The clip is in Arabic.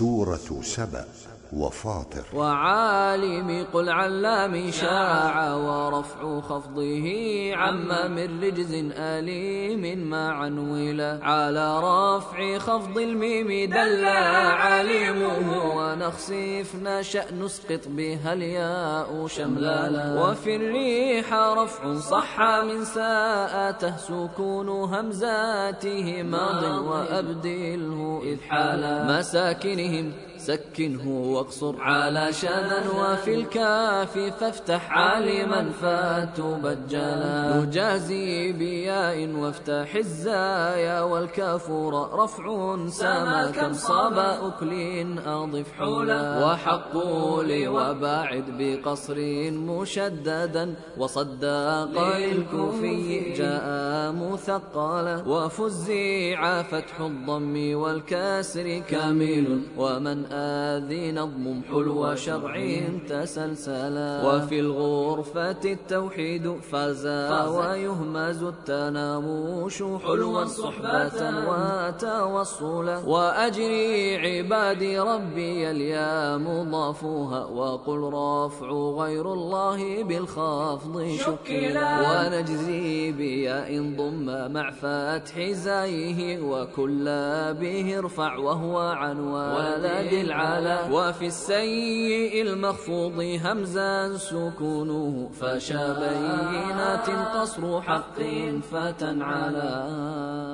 سورة سبأ وفاطر. وعالم قل علام شاع ورفع خفضه عم من رجز أليم ما عنولا على رفع خفض الميم دل عليمه ونخسف نشأ نسقط بها الياء شملالا وفي الريح رفع صح من ساءته سكون همزاته ماض وأبدله إذ حالا مساكنهم سكنه واقصر على شذا وفي الكاف فافتح عالما فتبجلا. نجازي بياء وافتح الزايا والكافور رفع سما كم صاب أكل أضف حولا. وحق لي وباعد بقصر مشددا. وصدق للكوفي جاء مثقلا. وفزع فتح الضم والكسر كامل. ومن آذي نظم حلو شرع تسلسلا. وفي الغرفة التوحيد فازا. ويهمز التناموش حلوا صحبة وتوصلا. وأجري عبادي ربي اليا مضافوها وقل رافع غير الله بالخفض شكلا. ونجزي بياء ضم مع فتح زايه وكل به ارفع وهو عن ولد العلا وفي السيء المخفوض همزا سكونه فشا بينات قصر حق فتنعلا.